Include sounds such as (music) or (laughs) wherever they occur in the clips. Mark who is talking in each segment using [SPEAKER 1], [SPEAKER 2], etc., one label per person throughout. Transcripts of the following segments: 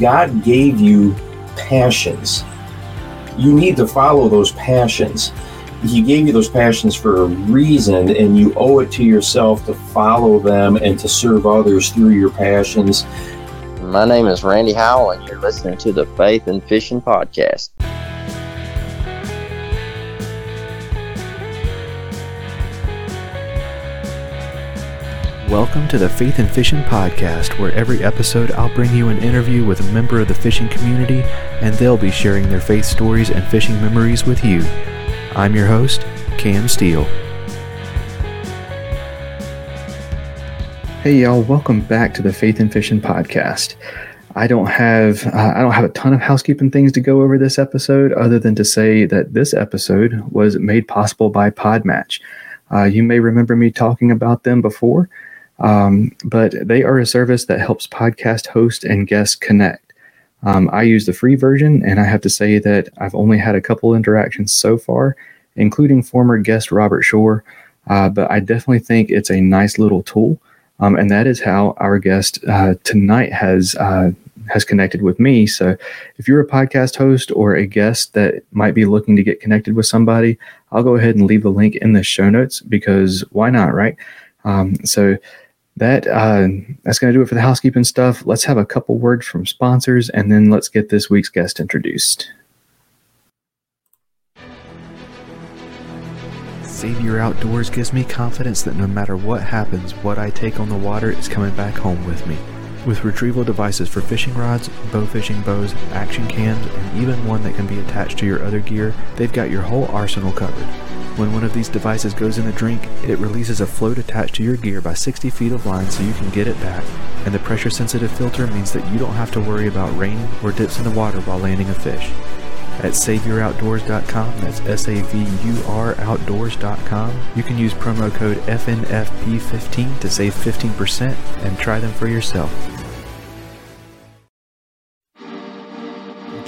[SPEAKER 1] God gave you passions. You need to follow those passions. He gave you those passions for a reason, and you owe it to yourself to follow them and to serve others through your passions.
[SPEAKER 2] My name is Randy Howell, and you're listening to the Faith and Fishing Podcast.
[SPEAKER 3] Welcome to the Faith and Fishing Podcast, where every episode I'll bring you an interview with a member of the fishing community, and they'll be sharing their faith stories and fishing memories with you. I'm your host, Cam Steele. Hey y'all, welcome back to the Faith and Fishing Podcast. I don't have uh, I don't have a ton of housekeeping things to go over this episode, other than to say that this episode was made possible by Podmatch. Uh, you may remember me talking about them before. Um, but they are a service that helps podcast hosts and guests connect. Um, I use the free version, and I have to say that I've only had a couple interactions so far, including former guest Robert Shore. Uh, but I definitely think it's a nice little tool, um, and that is how our guest uh, tonight has uh, has connected with me. So, if you're a podcast host or a guest that might be looking to get connected with somebody, I'll go ahead and leave the link in the show notes because why not, right? Um, so that uh, that's going to do it for the housekeeping stuff. Let's have a couple words from sponsors, and then let's get this week's guest introduced. Savior Outdoors gives me confidence that no matter what happens, what I take on the water is coming back home with me. With retrieval devices for fishing rods, bow fishing bows, action cams, and even one that can be attached to your other gear, they've got your whole arsenal covered. When one of these devices goes in a drink, it releases a float attached to your gear by 60 feet of line so you can get it back, and the pressure sensitive filter means that you don't have to worry about rain or dips in the water while landing a fish. At SaviorOutdoors.com, that's S A V U R Outdoors.com, you can use promo code FNFP15 to save 15% and try them for yourself.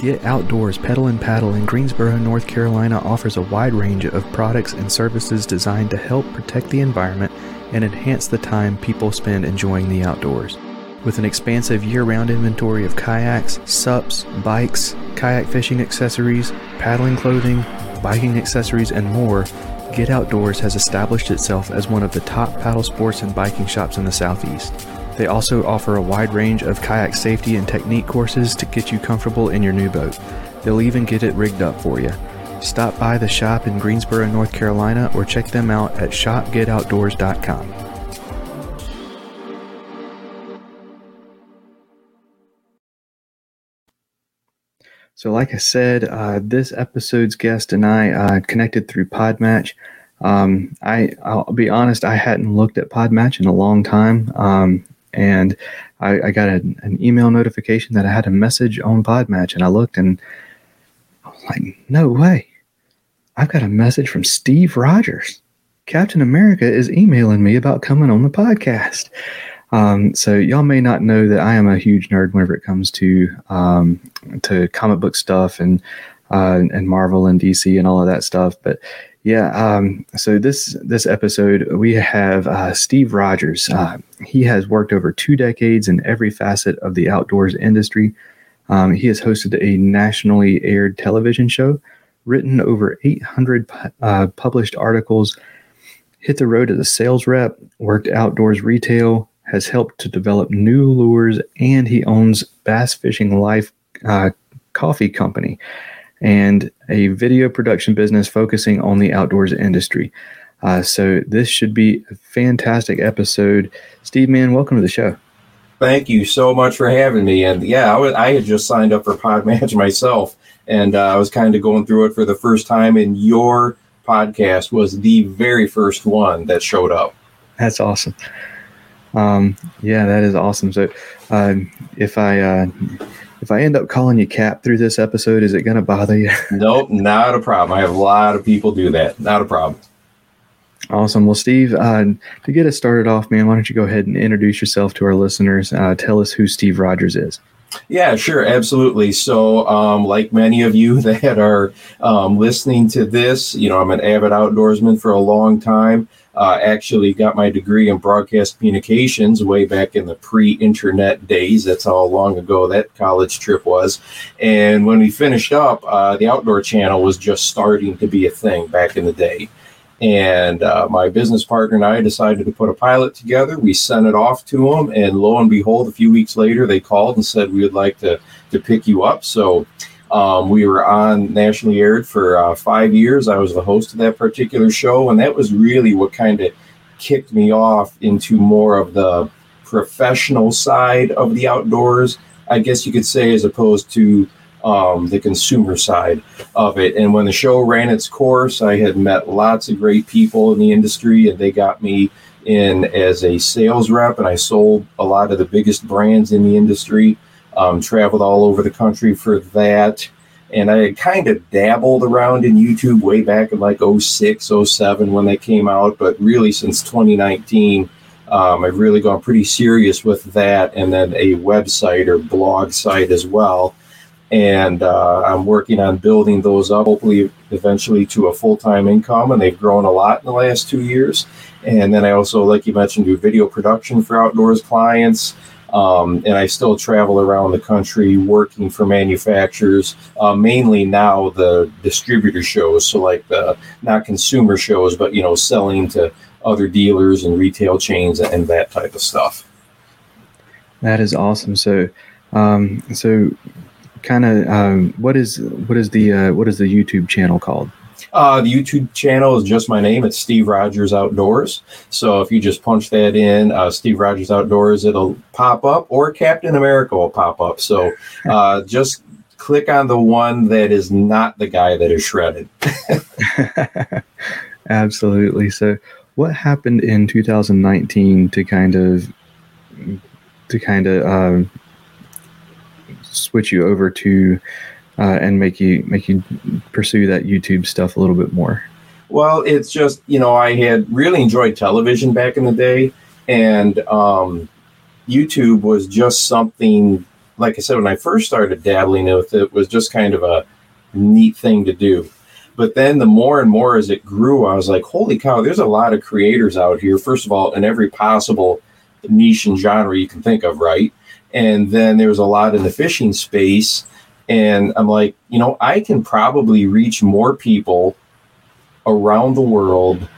[SPEAKER 3] Get Outdoors Pedal and Paddle in Greensboro, North Carolina offers a wide range of products and services designed to help protect the environment and enhance the time people spend enjoying the outdoors. With an expansive year round inventory of kayaks, SUPs, bikes, kayak fishing accessories, paddling clothing, biking accessories, and more, Get Outdoors has established itself as one of the top paddle sports and biking shops in the Southeast. They also offer a wide range of kayak safety and technique courses to get you comfortable in your new boat. They'll even get it rigged up for you. Stop by the shop in Greensboro, North Carolina, or check them out at shopgetoutdoors.com. So, like I said, uh, this episode's guest and I uh, connected through Podmatch. Um, I, I'll be honest, I hadn't looked at Podmatch in a long time. Um, and I, I got a, an email notification that I had a message on Podmatch, and I looked and I was like, "No way! I've got a message from Steve Rogers. Captain America is emailing me about coming on the podcast." Um, so y'all may not know that I am a huge nerd whenever it comes to um, to comic book stuff and uh, and Marvel and DC and all of that stuff, but yeah. Um, so this this episode we have uh, Steve Rogers. Uh, he has worked over two decades in every facet of the outdoors industry. Um, he has hosted a nationally aired television show, written over 800 uh, published articles, hit the road as a sales rep, worked outdoors retail, has helped to develop new lures, and he owns Bass Fishing Life uh, Coffee Company and a video production business focusing on the outdoors industry. Uh, so this should be a fantastic episode. Steve, man, welcome to the show.
[SPEAKER 1] Thank you so much for having me. And yeah, I, was, I had just signed up for Podmatch myself, and uh, I was kind of going through it for the first time. And your podcast was the very first one that showed up.
[SPEAKER 3] That's awesome. Um, yeah, that is awesome. So, uh, if I uh, if I end up calling you Cap through this episode, is it going to bother you? (laughs)
[SPEAKER 1] nope, not a problem. I have a lot of people do that. Not a problem.
[SPEAKER 3] Awesome. Well, Steve, uh, to get us started off, man, why don't you go ahead and introduce yourself to our listeners? Uh, tell us who Steve Rogers is.
[SPEAKER 1] Yeah, sure, absolutely. So, um, like many of you (laughs) that are um, listening to this, you know, I'm an avid outdoorsman for a long time. Uh, actually, got my degree in broadcast communications way back in the pre-internet days. That's how long ago that college trip was. And when we finished up, uh, the Outdoor Channel was just starting to be a thing back in the day. And uh, my business partner and I decided to put a pilot together. We sent it off to them, and lo and behold, a few weeks later, they called and said we would like to to pick you up. So um, we were on nationally aired for uh, five years. I was the host of that particular show, and that was really what kind of kicked me off into more of the professional side of the outdoors, I guess you could say, as opposed to um, the consumer side of it. And when the show ran its course, I had met lots of great people in the industry, and they got me in as a sales rep, and I sold a lot of the biggest brands in the industry. Um, traveled all over the country for that. And I kind of dabbled around in YouTube way back in like 06, 07 when they came out. But really, since 2019, um, I've really gone pretty serious with that and then a website or blog site as well. And uh, I'm working on building those up, hopefully, eventually to a full time income. And they've grown a lot in the last two years. And then I also, like you mentioned, do video production for outdoors clients. Um, and I still travel around the country working for manufacturers, uh, mainly now the distributor shows. So, like the not consumer shows, but you know, selling to other dealers and retail chains and that type of stuff.
[SPEAKER 3] That is awesome. So, um, so kind of um, what is what is the uh, what is the YouTube channel called?
[SPEAKER 1] Uh, the YouTube channel is just my name. It's Steve Rogers Outdoors. So if you just punch that in, uh, Steve Rogers Outdoors, it'll pop up, or Captain America will pop up. So (laughs) uh, just click on the one that is not the guy that is shredded. (laughs) (laughs)
[SPEAKER 3] Absolutely. So what happened in 2019 to kind of to kind of um, switch you over to uh, and make you make you pursue that YouTube stuff a little bit more?
[SPEAKER 1] Well, it's just you know I had really enjoyed television back in the day, and um, YouTube was just something. Like I said, when I first started dabbling with it, was just kind of a neat thing to do. But then the more and more as it grew, I was like, holy cow, there's a lot of creators out here. First of all, in every possible niche and genre you can think of, right? And then there was a lot in the fishing space and I'm like, you know, I can probably reach more people around the world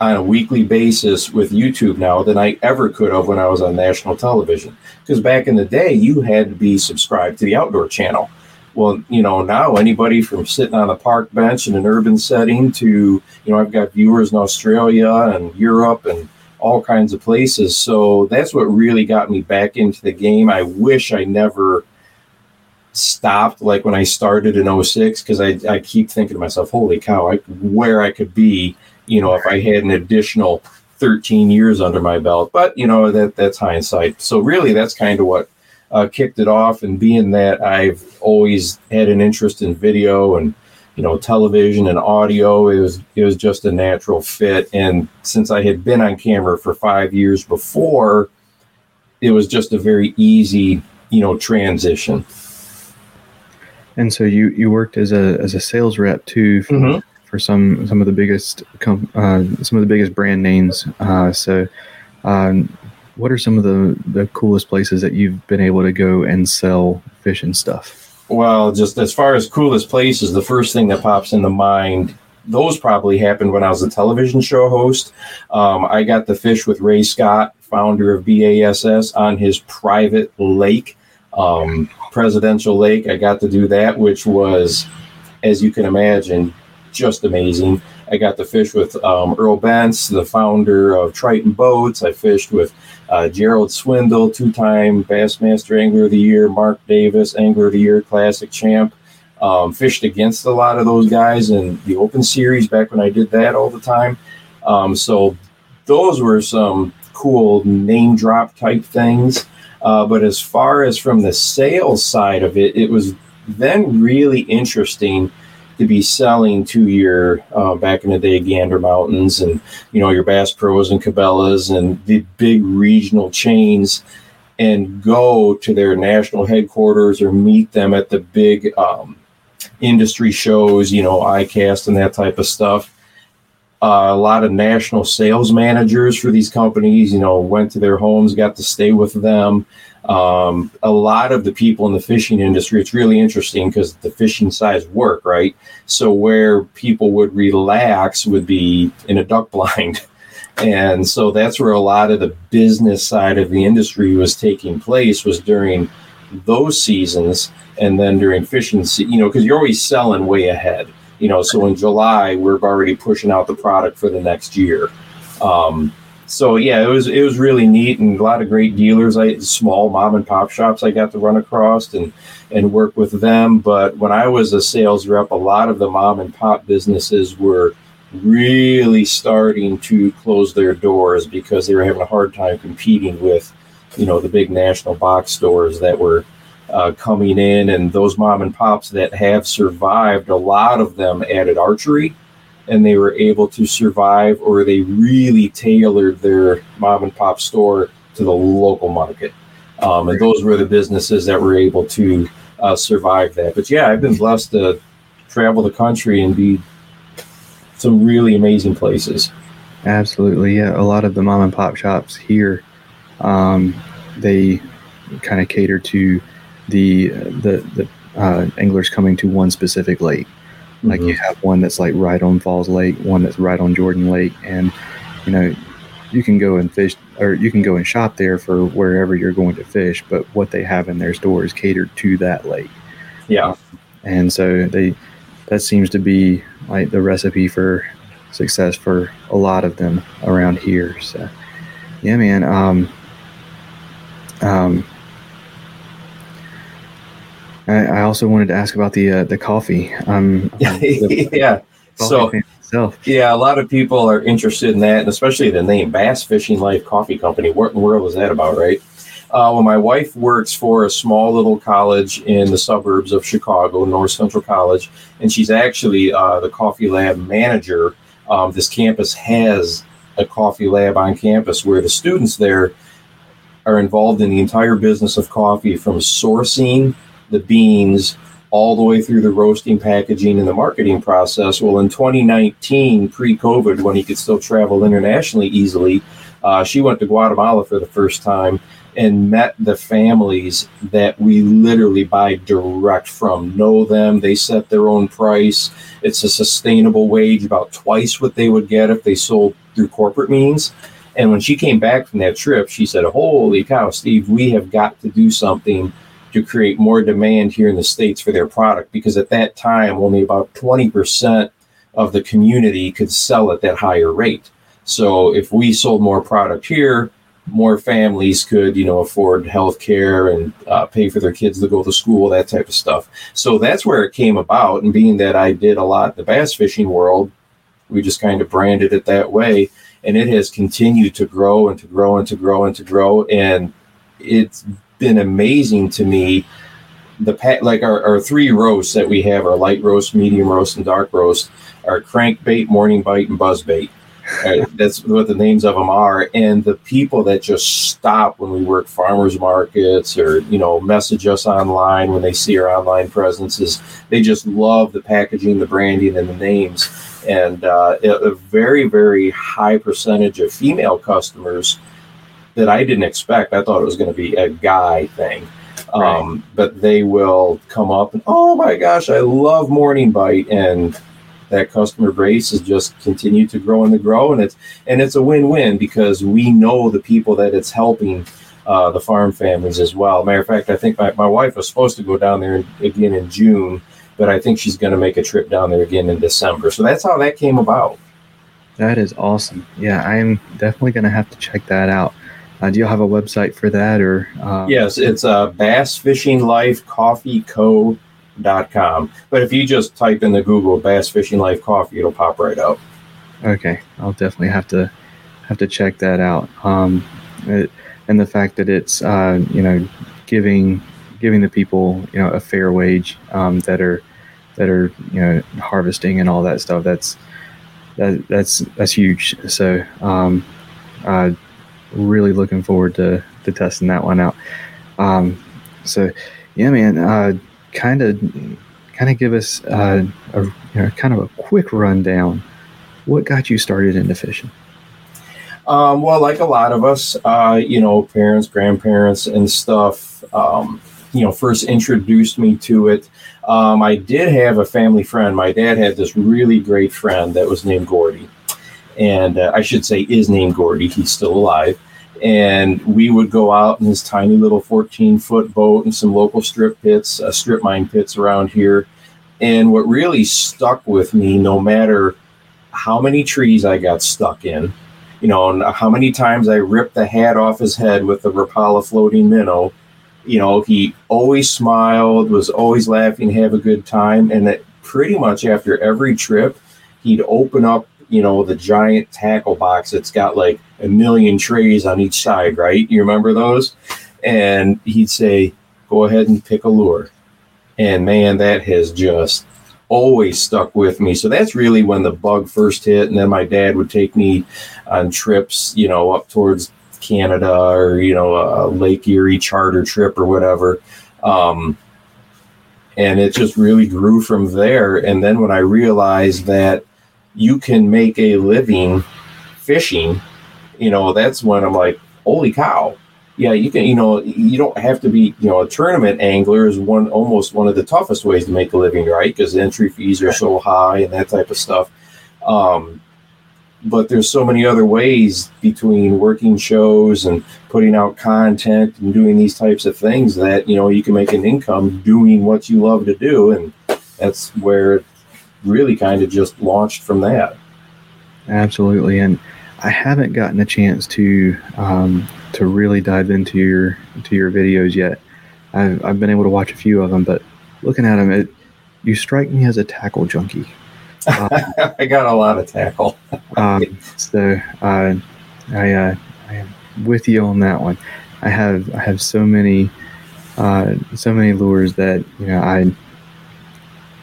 [SPEAKER 1] on a weekly basis with YouTube now than I ever could have when I was on national television. Because back in the day, you had to be subscribed to the outdoor channel. Well, you know, now anybody from sitting on a park bench in an urban setting to, you know, I've got viewers in Australia and Europe and all kinds of places. So that's what really got me back into the game. I wish I never stopped like when I started in 06 because I, I keep thinking to myself, holy cow, I, where I could be, you know, if I had an additional 13 years under my belt. But, you know, that that's hindsight. So really, that's kind of what uh, kicked it off. And being that I've always had an interest in video and, you know, television and audio, it was, it was just a natural fit. And since I had been on camera for five years before, it was just a very easy, you know, transition.
[SPEAKER 3] And so you you worked as a as a sales rep too for, mm-hmm. for some some of the biggest com- uh, some of the biggest brand names. Uh, so, um, what are some of the the coolest places that you've been able to go and sell fish and stuff?
[SPEAKER 1] Well, just as far as coolest places, the first thing that pops into mind those probably happened when I was a television show host. Um, I got the fish with Ray Scott, founder of BASS, on his private lake um, Presidential Lake. I got to do that, which was, as you can imagine, just amazing. I got to fish with um, Earl Bentz, the founder of Triton Boats. I fished with uh, Gerald Swindle, two time Bassmaster Angler of the Year, Mark Davis, Angler of the Year, Classic Champ. Um, fished against a lot of those guys in the Open Series back when I did that all the time. Um, so those were some cool name drop type things. Uh, but as far as from the sales side of it, it was then really interesting to be selling to your uh, back in the day Gander Mountains and you know your Bass Pros and Cabela's and the big regional chains and go to their national headquarters or meet them at the big um, industry shows, you know, ICAST and that type of stuff. Uh, a lot of national sales managers for these companies, you know, went to their homes, got to stay with them. Um, a lot of the people in the fishing industry, it's really interesting because the fishing size work, right? So where people would relax would be in a duck blind. (laughs) And so that's where a lot of the business side of the industry was taking place was during those seasons and then during fishing, you know, because you're always selling way ahead you know so in july we're already pushing out the product for the next year. Um, so yeah it was it was really neat and a lot of great dealers. I small mom and pop shops i got to run across and and work with them. But when i was a sales rep a lot of the mom and pop businesses were really starting to close their doors because they were having a hard time competing with you know the big national box stores that were uh, coming in, and those mom and pops that have survived, a lot of them added archery, and they were able to survive, or they really tailored their mom and pop store to the local market. Um, and those were the businesses that were able to uh, survive that. But yeah, I've been blessed to travel the country and be some really amazing places.
[SPEAKER 3] Absolutely, yeah. A lot of the mom and pop shops here, um, they kind of cater to the the the uh, anglers coming to one specific lake. Like mm-hmm. you have one that's like right on Falls Lake, one that's right on Jordan Lake, and you know you can go and fish or you can go and shop there for wherever you're going to fish. But what they have in their store is catered to that lake.
[SPEAKER 1] Yeah,
[SPEAKER 3] and so they that seems to be like the recipe for success for a lot of them around here. So yeah, man. Um, um, I, also wanted to ask about the uh, the coffee. Um, (laughs)
[SPEAKER 1] yeah. (laughs) so yeah, a lot of people are interested in that, and especially the name Bass Fishing Life Coffee Company. What in the world is that about, right? Uh, well, my wife works for a small little college in the suburbs of Chicago, North Central College, and she's actually uh, the coffee lab manager. Um, this campus has a coffee lab on campus where the students there are involved in the entire business of coffee from sourcing the beans all the way through the roasting, packaging, and the marketing process. Well, in 2019, pre COVID, when he could still travel internationally easily, uh, she went to Guatemala for the first time and met the families that we literally buy direct from. Know them, they set their own price. It's a sustainable wage, about twice what they would get if they sold through corporate means. And when she came back from that trip, she said, Holy cow, Steve, we have got to do something to create more demand here in the States for their product because at that time, only about 20% of the community could sell at that higher rate. So if we sold more product here, more families could, you know, afford health care and uh, pay for their kids to go to school, that type of stuff. So that's where it came about. And being that I did a lot in the bass fishing world, we just kind of branded it that way. And it has continued to grow and to grow and to grow and to grow. And it's been amazing to me. The pat like our, our three roasts that we have our light roast, medium roast, and dark roast are crankbait, morning bite, and buzzbait. Uh, (laughs) that's what the names of them are. And the people that just stop when we work farmers markets or you know message us online when they see our online presences, they just love the packaging, the branding, and the names. And uh, a very very high percentage of female customers that I didn't expect. I thought it was going to be a guy thing. Right. Um, but they will come up and, oh my gosh, I love Morning Bite. And that customer base has just continued to grow and to grow. And it's, and it's a win-win because we know the people that it's helping uh, the farm families as well. Matter of fact, I think my, my wife was supposed to go down there again in June, but I think she's going to make a trip down there again in December. So that's how that came about.
[SPEAKER 3] That is awesome. Yeah, I'm definitely going to have to check that out. Uh, do you have a website for that or?
[SPEAKER 1] Uh, yes, it's uh, bassfishinglifecoffeeco.com. But if you just type in the Google Bass Fishing Life Coffee, it'll pop right up.
[SPEAKER 3] Okay, I'll definitely have to have to check that out. Um, it, and the fact that it's uh, you know giving giving the people you know a fair wage um, that are that are you know harvesting and all that stuff. That's that, that's that's huge. So um, uh, really looking forward to, to testing that one out. Um, so, yeah, man, kind of kind of give us uh, a you know, kind of a quick rundown what got you started into fishing?
[SPEAKER 1] Um, well, like a lot of us, uh, you know, parents, grandparents, and stuff, um, you know, first introduced me to it. Um, I did have a family friend. My dad had this really great friend that was named Gordy. And uh, I should say, is named Gordy. He's still alive. And we would go out in his tiny little 14 foot boat and some local strip pits, uh, strip mine pits around here. And what really stuck with me, no matter how many trees I got stuck in, you know, and how many times I ripped the hat off his head with the Rapala floating minnow. You know, he always smiled, was always laughing, have a good time, and that pretty much after every trip, he'd open up, you know, the giant tackle box that's got like a million trays on each side, right? You remember those? And he'd say, "Go ahead and pick a lure." And man, that has just always stuck with me. So that's really when the bug first hit. And then my dad would take me on trips, you know, up towards Canada or, you know, a Lake Erie charter trip or whatever. Um, and it just really grew from there. And then when I realized that you can make a living fishing, you know, that's when I'm like, holy cow, yeah, you can, you know, you don't have to be, you know, a tournament angler is one almost one of the toughest ways to make a living, right? Because entry fees are so high and that type of stuff. Um, but there's so many other ways between working shows and putting out content and doing these types of things that you know you can make an income doing what you love to do, and that's where really kind of just launched from that.
[SPEAKER 3] Absolutely, and I haven't gotten a chance to um, to really dive into your into your videos yet. I've, I've been able to watch a few of them, but looking at them, it you strike me as a tackle junkie.
[SPEAKER 1] Um, (laughs) I got a lot of tackle.
[SPEAKER 3] um, so uh, I uh, I am with you on that one. I have I have so many uh, so many lures that you know I,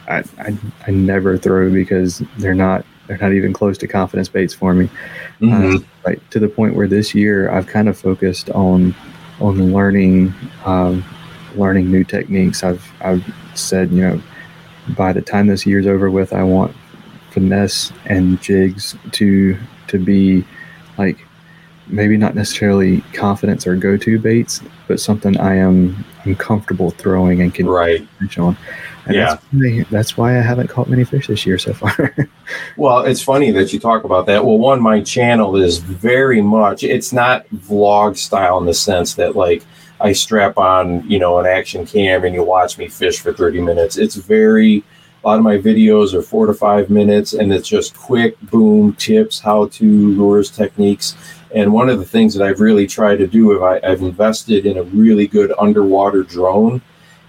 [SPEAKER 3] I I I never throw because they're not they're not even close to confidence baits for me. Mm-hmm. Uh, like to the point where this year I've kind of focused on on learning um, learning new techniques. I've I've said you know by the time this year's over with, I want finesse and jigs to to be like maybe not necessarily confidence or go to baits, but something I am I'm comfortable throwing and can
[SPEAKER 1] right
[SPEAKER 3] on. And yeah. That's why, that's why I haven't caught many fish this year so far. (laughs)
[SPEAKER 1] well, it's funny that you talk about that. Well, one, my channel is very much, it's not vlog style in the sense that like I strap on, you know, an action cam and you watch me fish for 30 minutes. It's very, a lot of my videos are four to five minutes and it's just quick, boom, tips, how to, lures, techniques. And one of the things that I've really tried to do, is I, I've invested in a really good underwater drone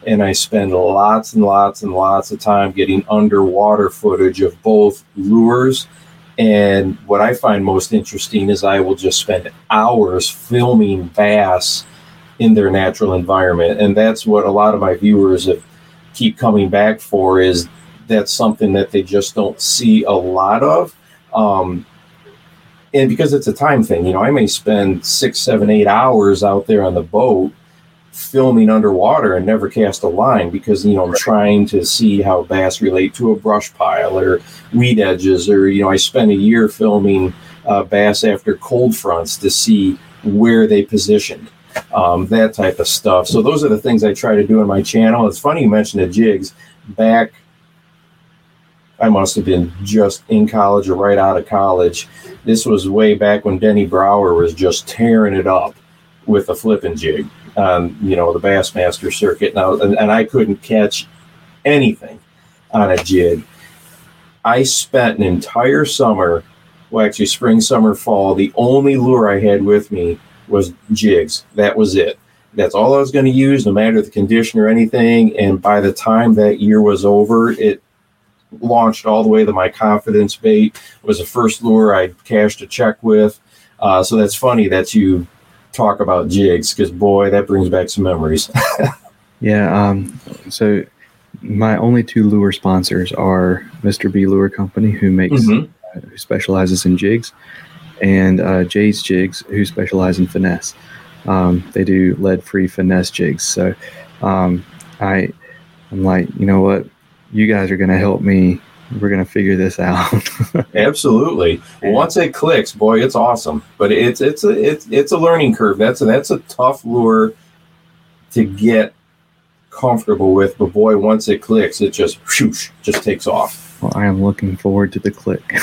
[SPEAKER 1] and I spend lots and lots and lots of time getting underwater footage of both lures. And what I find most interesting is I will just spend hours filming bass in their natural environment. And that's what a lot of my viewers have keep coming back for is that's something that they just don't see a lot of. Um, and because it's a time thing, you know, I may spend six, seven, eight hours out there on the boat filming underwater and never cast a line because you know I'm trying to see how bass relate to a brush pile or weed edges or you know I spent a year filming uh, bass after cold fronts to see where they positioned um, that type of stuff. So those are the things I try to do on my channel. It's funny you mentioned the jigs. Back I must have been just in college or right out of college. This was way back when Denny Brauer was just tearing it up with a flipping jig on you know the Bassmaster circuit now, and, and I couldn't catch anything on a jig. I spent an entire summer, well, actually spring, summer, fall. The only lure I had with me was jigs. That was it. That's all I was going to use, no matter the condition or anything. And by the time that year was over, it launched all the way to my confidence bait. It was the first lure I cashed a check with. Uh, so that's funny that you talk about jigs because boy, that brings back some memories. (laughs)
[SPEAKER 3] yeah. Um, so my only two lure sponsors are Mr. B Lure Company, who makes mm-hmm. uh, who specializes in jigs, and uh, Jay's Jigs, who specialize in finesse. Um, they do lead-free finesse jigs. So um, I, I'm like, you know what, you guys are going to help me we're gonna figure this out. (laughs)
[SPEAKER 1] Absolutely. Once it clicks, boy, it's awesome. But it's it's a it's it's a learning curve. That's a, that's a tough lure to get comfortable with. But boy, once it clicks, it just whoosh, just takes off.
[SPEAKER 3] well, I am looking forward to the click.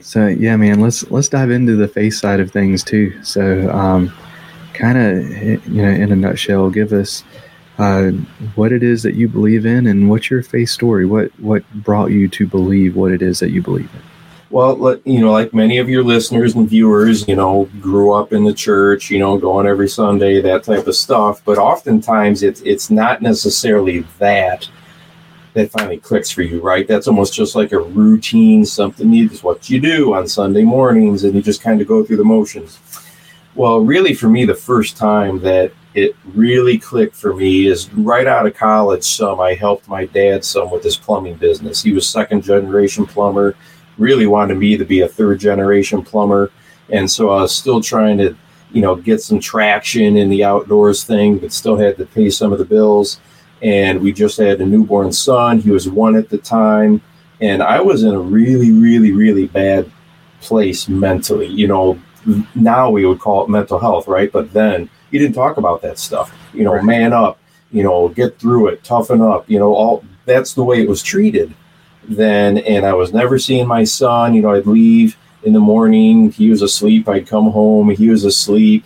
[SPEAKER 3] (laughs) so yeah, man, let's let's dive into the face side of things too. So, um, kind of, you know, in a nutshell, give us uh, what it is that you believe in and what's your faith story. What what brought you to believe what it is that you believe in?
[SPEAKER 1] Well, you know, like many of your listeners and viewers, you know, grew up in the church, you know, going every Sunday, that type of stuff. But oftentimes, it's it's not necessarily that that finally clicks for you, right? That's almost just like a routine, something you just what you do on Sunday mornings, and you just kind of go through the motions. Well, really, for me, the first time that it really clicked for me is right out of college. Some I helped my dad some with his plumbing business. He was second generation plumber really wanted me to be a third generation plumber. And so I was still trying to, you know, get some traction in the outdoors thing, but still had to pay some of the bills. And we just had a newborn son. He was one at the time. And I was in a really, really, really bad place mentally. You know, now we would call it mental health, right? But then you didn't talk about that stuff. You know,
[SPEAKER 3] Right.
[SPEAKER 1] man up, you know, get through it, toughen up, you know, all that's the way it was treated then and I was never seeing my son. You know, I'd leave in the morning, he was asleep, I'd come home, he was asleep,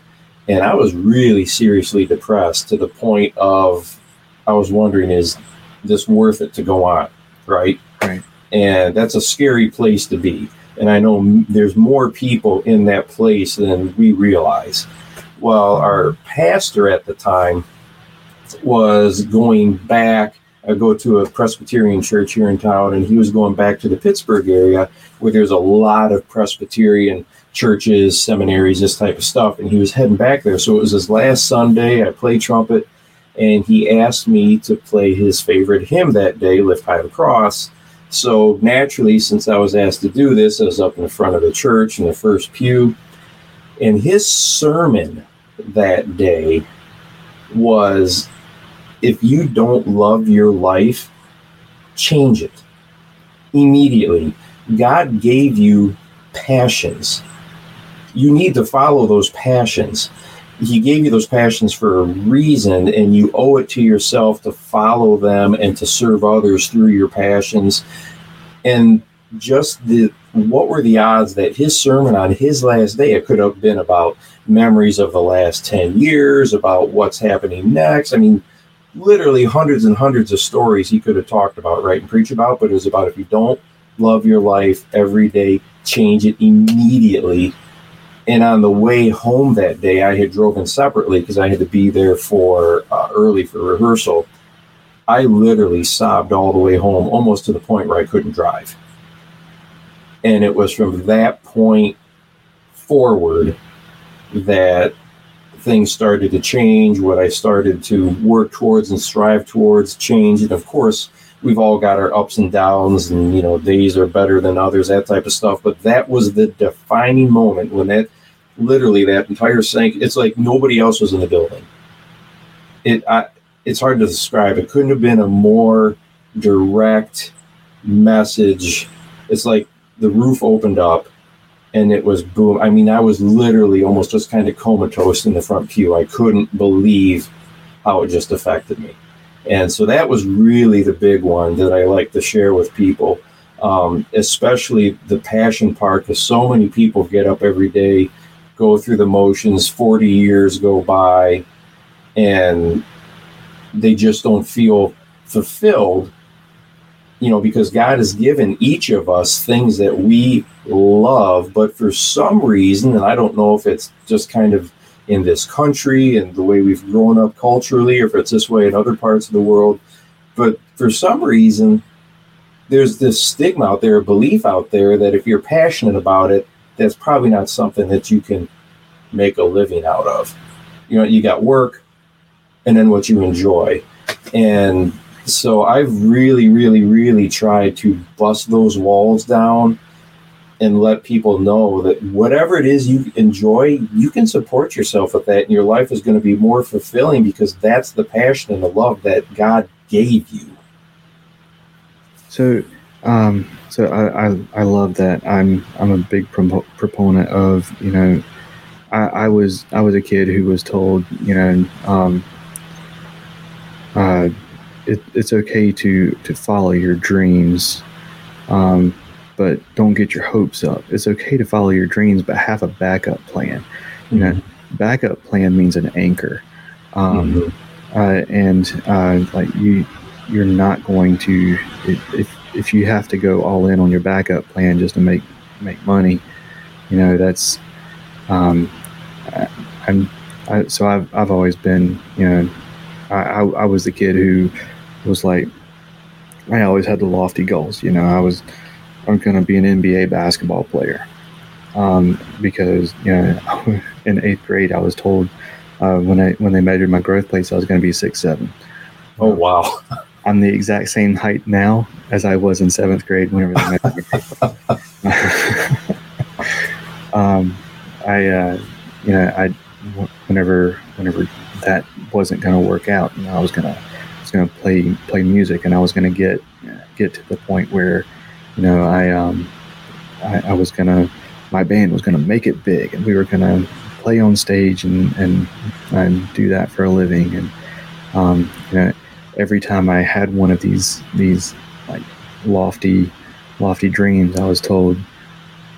[SPEAKER 1] and I was really seriously depressed to the point of I was wondering, is this worth it to go on? Right?
[SPEAKER 3] Right.
[SPEAKER 1] And that's a scary place to be. And I know there's more people in that place than we realize. Well, our pastor at the time was going back I go to a Presbyterian church here in town, and he was going back to the Pittsburgh area where there's a lot of Presbyterian churches, seminaries, this type of stuff. And he was heading back there. So it was his last Sunday. I play trumpet, and he asked me to play his favorite hymn that day, Lift High the Cross. So naturally, since I was asked to do this, I was up in the front of the church in the first pew. And his sermon that day was if you don't love your life, change it immediately. God gave you passions. You need to follow those passions. He gave you those passions for a reason, and you owe it to yourself to follow them and to serve others through your passions. And just the what were the odds that his sermon on his last day it could have been about memories of the last 10 years about what's happening next i mean literally hundreds and hundreds of stories he could have talked about, right, and preach about, but it was about if you don't love your life every day, change it immediately. And on the way home that day, I had driven separately because I had to be there for uh, early for rehearsal. I literally sobbed all the way home, almost to the point where I couldn't drive. And it was from that point forward that things started to change, what I started to work towards and strive towards change. And of course, we've all got our ups and downs, and you know, days are better than others, that type of stuff. But that was the defining moment when that literally that entire sink, it's like nobody else was in the building. It I, it's hard to describe. It couldn't have been a more direct message. It's like the roof opened up and it was boom. I mean, I was literally almost just kind of comatose in the front pew. I couldn't believe how it just affected me. And so that was really the big one that I like to share with people, um, especially the passion part, because so many people get up every day, go through the motions, 40 years go by, and they just don't feel fulfilled you know, because God has given each of us things that we love, but for some reason, and I don't know if it's just kind of in this country and the way we've grown up culturally, or if it's this way in other parts of the world, but for some reason, there's this stigma out there, a belief out there that if you're passionate about it, that's probably not something that you can make a living out of. You know, you got work and then what you enjoy. And so I've really, really, really tried to bust those walls down and let people know that whatever it is you enjoy, you can support yourself with that, and your life is going to be more fulfilling because that's the passion and the love that God gave you.
[SPEAKER 3] So, um, so I, I, I love that. I'm I'm a big pro- proponent of you know, I, I was I was a kid who was told you know, um, uh, it, it's okay to to follow your dreams, um, but don't get your hopes up. It's okay to follow your dreams, but have a backup plan. You know, backup plan means an anchor, um,
[SPEAKER 1] Mhm.
[SPEAKER 3] uh, and uh, like you, you're not going to if, if if you have to go all in on your backup plan just to make make money, you know that's um, I, I'm I, so I've I've always been you know I, I I was the kid who was like I always had the lofty goals. You know I was I'm going to be an NBA basketball player um, because you know (laughs) in eighth grade I was told uh, when I when they measured my growth plates I was going to be six seven.
[SPEAKER 1] Oh wow.
[SPEAKER 3] I'm the exact same height now as I was in seventh grade whenever they measured me. (laughs) (laughs) um, I, uh, you know, I, whenever, whenever that wasn't going to work out, you know, I was gonna, was gonna play play music, and I was gonna get get to the point where, you know, I, um, I, I was gonna, my band was gonna make it big, and we were gonna play on stage and and and do that for a living, and um, you know every time I had one of these these like lofty lofty dreams, I was told,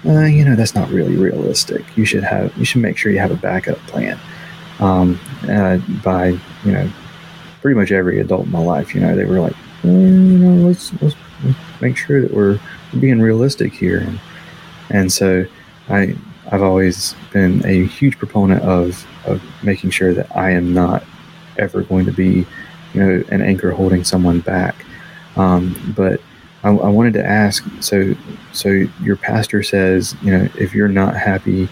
[SPEAKER 3] uh, you know, that's not really realistic. You should have you should make sure you have a backup plan. Um, uh, by you know, pretty much every adult in my life, you know, they were like, you know, let's, let's let's make sure that we're being realistic here, and and so I I've always been a huge proponent of of making sure that I am not ever going to be you know, an anchor holding someone back. Um, but I, I, wanted to ask, so, so your pastor says, you know, if you're not happy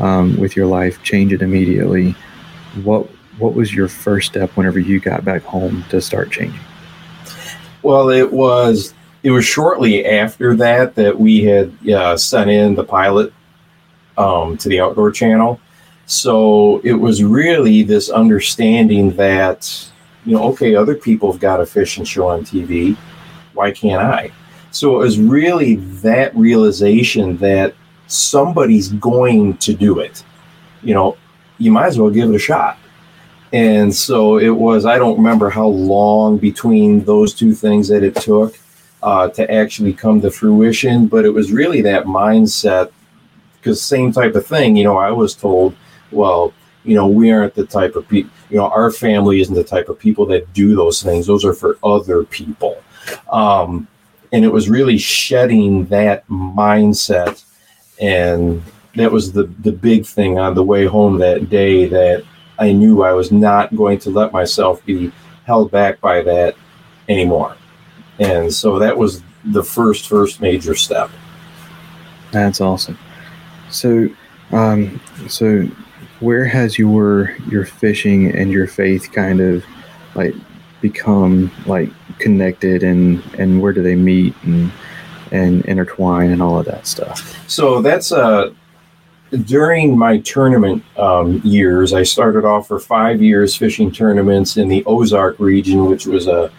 [SPEAKER 3] um, with your life, change it immediately. What, what was your first step whenever you got back home to start changing?
[SPEAKER 1] Well, it was it was shortly after that that we had uh, sent in the pilot um, to the Outdoor Channel. So it was really this understanding that you know, okay, other people have got a fishing show on TV. Why can't I? So it was really that realization that somebody's going to do it. You know, you might as well give it a shot. And so it was, I don't remember how long between those two things that it took uh, to actually come to fruition, but it was really that mindset because same type of thing, you know, I was told, well, you know, we aren't the type of people, you know, our family isn't the type of people that do those things. Those are for other people. Um, and it was really shedding that mindset. And that was the, the big thing on the way home that day that I knew I was not going to let myself be held back by that anymore. And so that was the first, first major step.
[SPEAKER 3] That's awesome. So, um, so where has your your fishing and your faith kind of like become like connected and and where do they meet and and intertwine and all of that stuff
[SPEAKER 1] so that's uh during my tournament um, years i started off for five years fishing tournaments in the ozark region which was a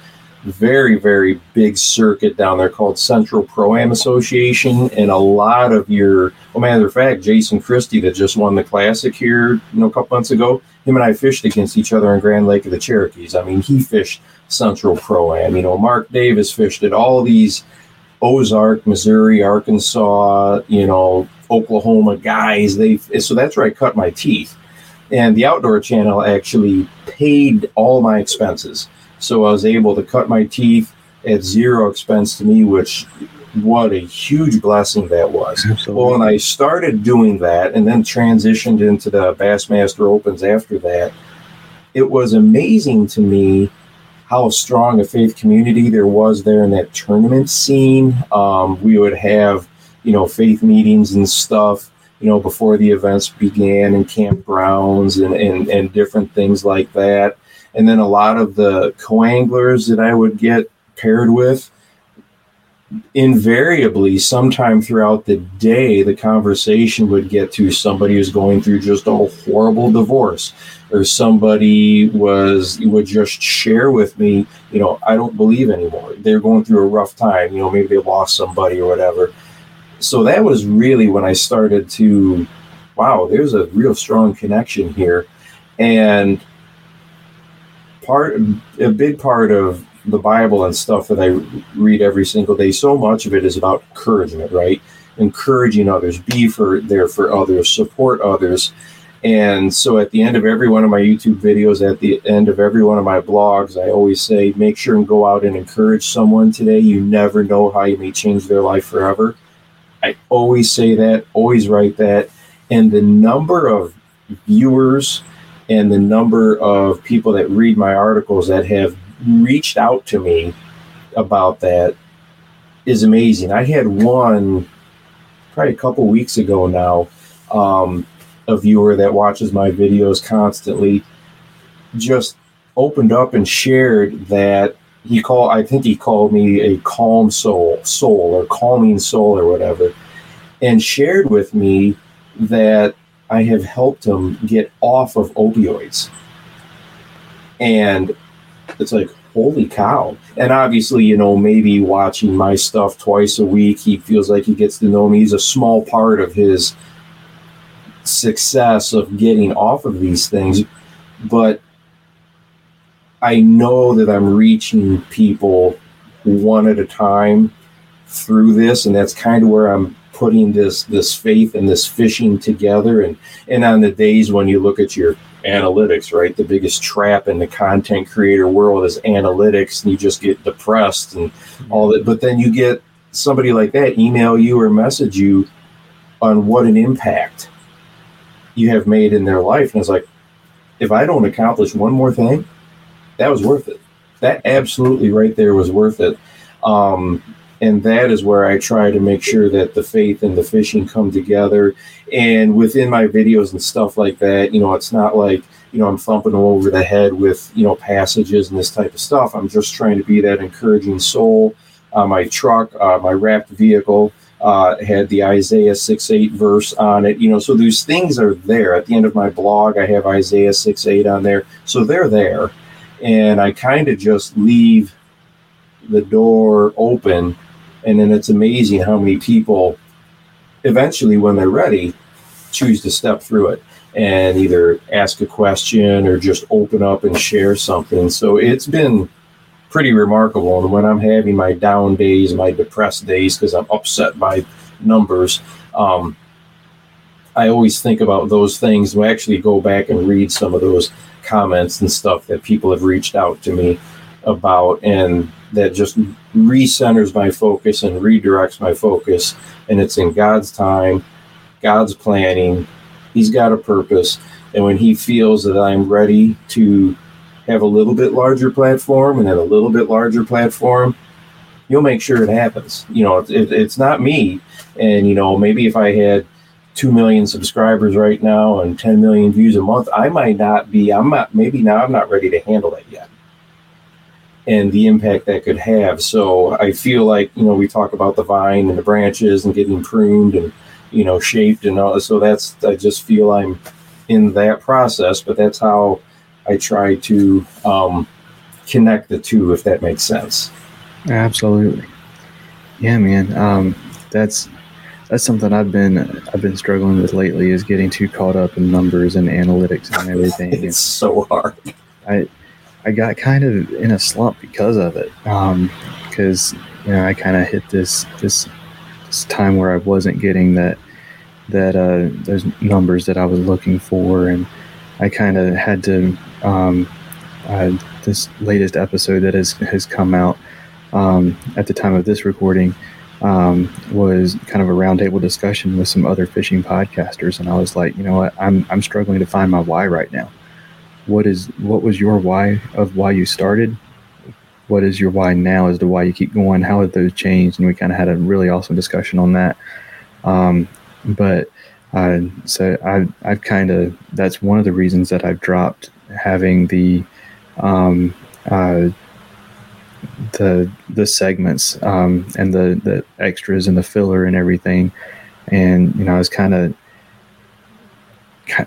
[SPEAKER 1] very very big circuit down there called central pro am association. And a lot of your well matter of fact jason christie that just won the classic here you know a couple months ago him and i fished against each other in grand lake of the cherokees. I mean he fished central pro am. You know mark davis fished at all these ozark missouri arkansas you know oklahoma guys they so that's where i cut my teeth and the outdoor channel actually paid all my expenses so I was able to cut my teeth at zero expense to me, which what a huge blessing that was.
[SPEAKER 3] Absolutely.
[SPEAKER 1] Well, and I started doing that and then transitioned into the Bassmaster Opens after that. It was amazing to me how strong a faith community there was there in that tournament scene. Um, we would have, you know, faith meetings and stuff, you know, before the events began and campgrounds and, and, and different things like that and then a lot of the co-anglers that I would get paired with invariably sometime throughout the day the conversation would get to somebody who's going through just a horrible divorce or somebody was would just share with me, you know, I don't believe anymore. They're going through a rough time, you know, maybe they lost somebody or whatever. So that was really when I started to, wow, there's a real strong connection here, and part a big part of the Bible and stuff that I read every single day. So much of it is about encouragement, right? Encouraging others, be for there for others, support others and so at the end of every one of my YouTube videos, at the end of every one of my blogs, I always say, make sure and go out and encourage someone today. You never know how you may change their life forever. I always say that, always write that. And the number of viewers and the number of people that read my articles that have reached out to me about that is amazing. I had one probably a couple weeks ago now. Um, a viewer that watches my videos constantly just opened up and shared that he called i think he called me a calm soul soul or calming soul or whatever and shared with me that i have helped him get off of opioids. And it's like holy cow. And obviously you know maybe watching my stuff twice a week he feels like he gets to know me. He's a small part of his success of getting off of these things, but I know that I'm reaching people one at a time through this, and that's kind of where I'm putting this this faith and this fishing together. And and on the days when you look at your analytics, right, the biggest trap in the content creator world is analytics, and you just get depressed and all that. But then you get somebody like that email you or message you on what an impact you have made in their life. And it's like, if I don't accomplish one more thing, that was worth it. That absolutely right there was worth it. Um, and that is where I try to make sure that the faith and the fishing come together. And within my videos and stuff like that, you know, it's not like, you know, I'm thumping them over the head with, you know, passages and this type of stuff. I'm just trying to be that encouraging soul. Uh, my truck, uh, my wrapped vehicle, uh, had the Isaiah 6 8 verse on it. You know, so those things are there. At the end of my blog, I have Isaiah 6 8 on there. So they're there. And I kind of just leave the door open. And then it's amazing how many people eventually, when they're ready, choose to step through it and either ask a question or just open up and share something. So it's been pretty remarkable. And when I'm having my down days, my depressed days, because I'm upset by numbers, um, I always think about those things. We actually go back and read some of those comments and stuff that people have reached out to me about, and that just recenters my focus and redirects my focus. And it's in God's time, God's planning. He's got a purpose. And when He feels that I'm ready to have a little bit larger platform and then a little bit larger platform, you'll make sure it happens. You know, it, it's not me. And, you know, maybe if I had 2 million subscribers right now and 10 million views a month, I might not be, I'm not, maybe now I'm not ready to handle that yet. And the impact that could have. So I feel like, you know, we talk about the vine and the branches and getting pruned and, you know, shaped and all. So that's, I just feel I'm in that process, but that's how I try to um, connect the two, if that makes sense.
[SPEAKER 3] Absolutely. Yeah, man. Um, that's that's something I've been I've been struggling with lately is getting too caught up in numbers and analytics and everything. (laughs)
[SPEAKER 1] it's so hard.
[SPEAKER 3] I I got kind of in a slump because of it. because um, you know I kind of hit this this this time where I wasn't getting that that uh, those numbers that I was looking for, and I kind of had to um, uh, this latest episode that has has come out um, at the time of this recording um, was kind of a roundtable discussion with some other fishing podcasters, and I was like, you know what, I'm I'm struggling to find my why right now. What is what was your why of why you started? What is your why now as to why you keep going? How have those changed? And we kind of had a really awesome discussion on that. Um, but uh, so I I've kind of that's one of the reasons that I've dropped having the um, uh, the the segments um, and the the extras and the filler and everything. And you know, I was kind of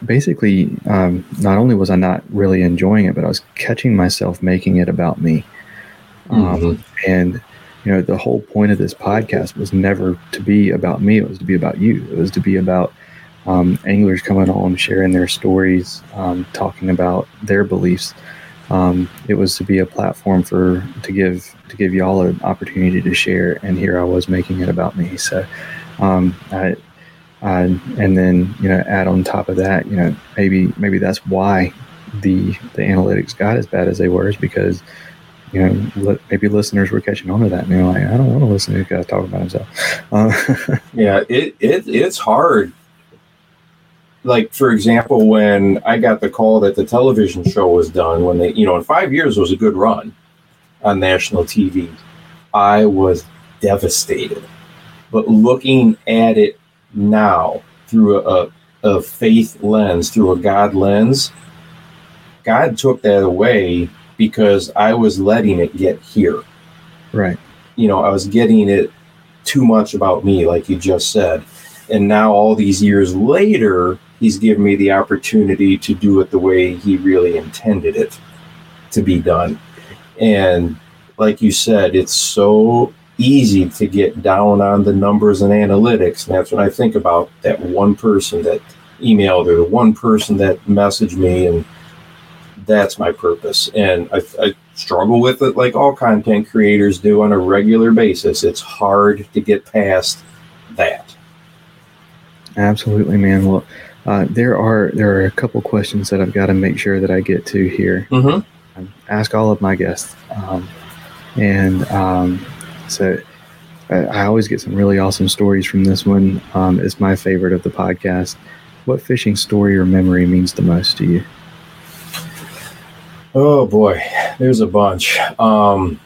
[SPEAKER 3] basically, um, not only was I not really enjoying it, but I was catching myself making it about me. Um,
[SPEAKER 1] Mhm.
[SPEAKER 3] and you know, the whole point of this podcast was never to be about me; it was to be about you. It was to be about um, anglers coming on, sharing their stories, um, talking about their beliefs. Um, it was to be a platform for to give to give y'all an opportunity to share. And here I was making it about me. So, um, I, I, and then you know, add on top of that, you know, maybe maybe that's why the the analytics got as bad as they were is because you know li- maybe listeners were catching on to that and they're like, I don't want to listen to this guy talk about himself. Uh, (laughs)
[SPEAKER 1] Yeah, it, it it's hard. Like for example, when I got the call that the television show was done, when they you know in five years was a good run on national TV, I was devastated. But looking at it now through a, a faith lens, through a God lens, God took that away because I was letting it get here
[SPEAKER 3] right.
[SPEAKER 1] you know, I was getting it too much about me, like you just said. And now, all these years later, he's given me the opportunity to do it the way he really intended it to be done. And like you said, it's so easy to get down on the numbers and analytics. And that's when I think about that one person that emailed or the one person that messaged me and that's my purpose. And I, I struggle with it like all content creators do on a regular basis. It's hard to get past that.
[SPEAKER 3] Absolutely, man. Well, uh, there are there are a couple questions that I've got to make sure that I get to here.
[SPEAKER 1] Mm-hmm.
[SPEAKER 3] Um, ask all of my guests, um, and um, so I, I always get some really awesome stories from this one. Um, it's my favorite of the podcast. What fishing story or memory means the most to you?
[SPEAKER 1] Oh boy, there's a bunch. Um,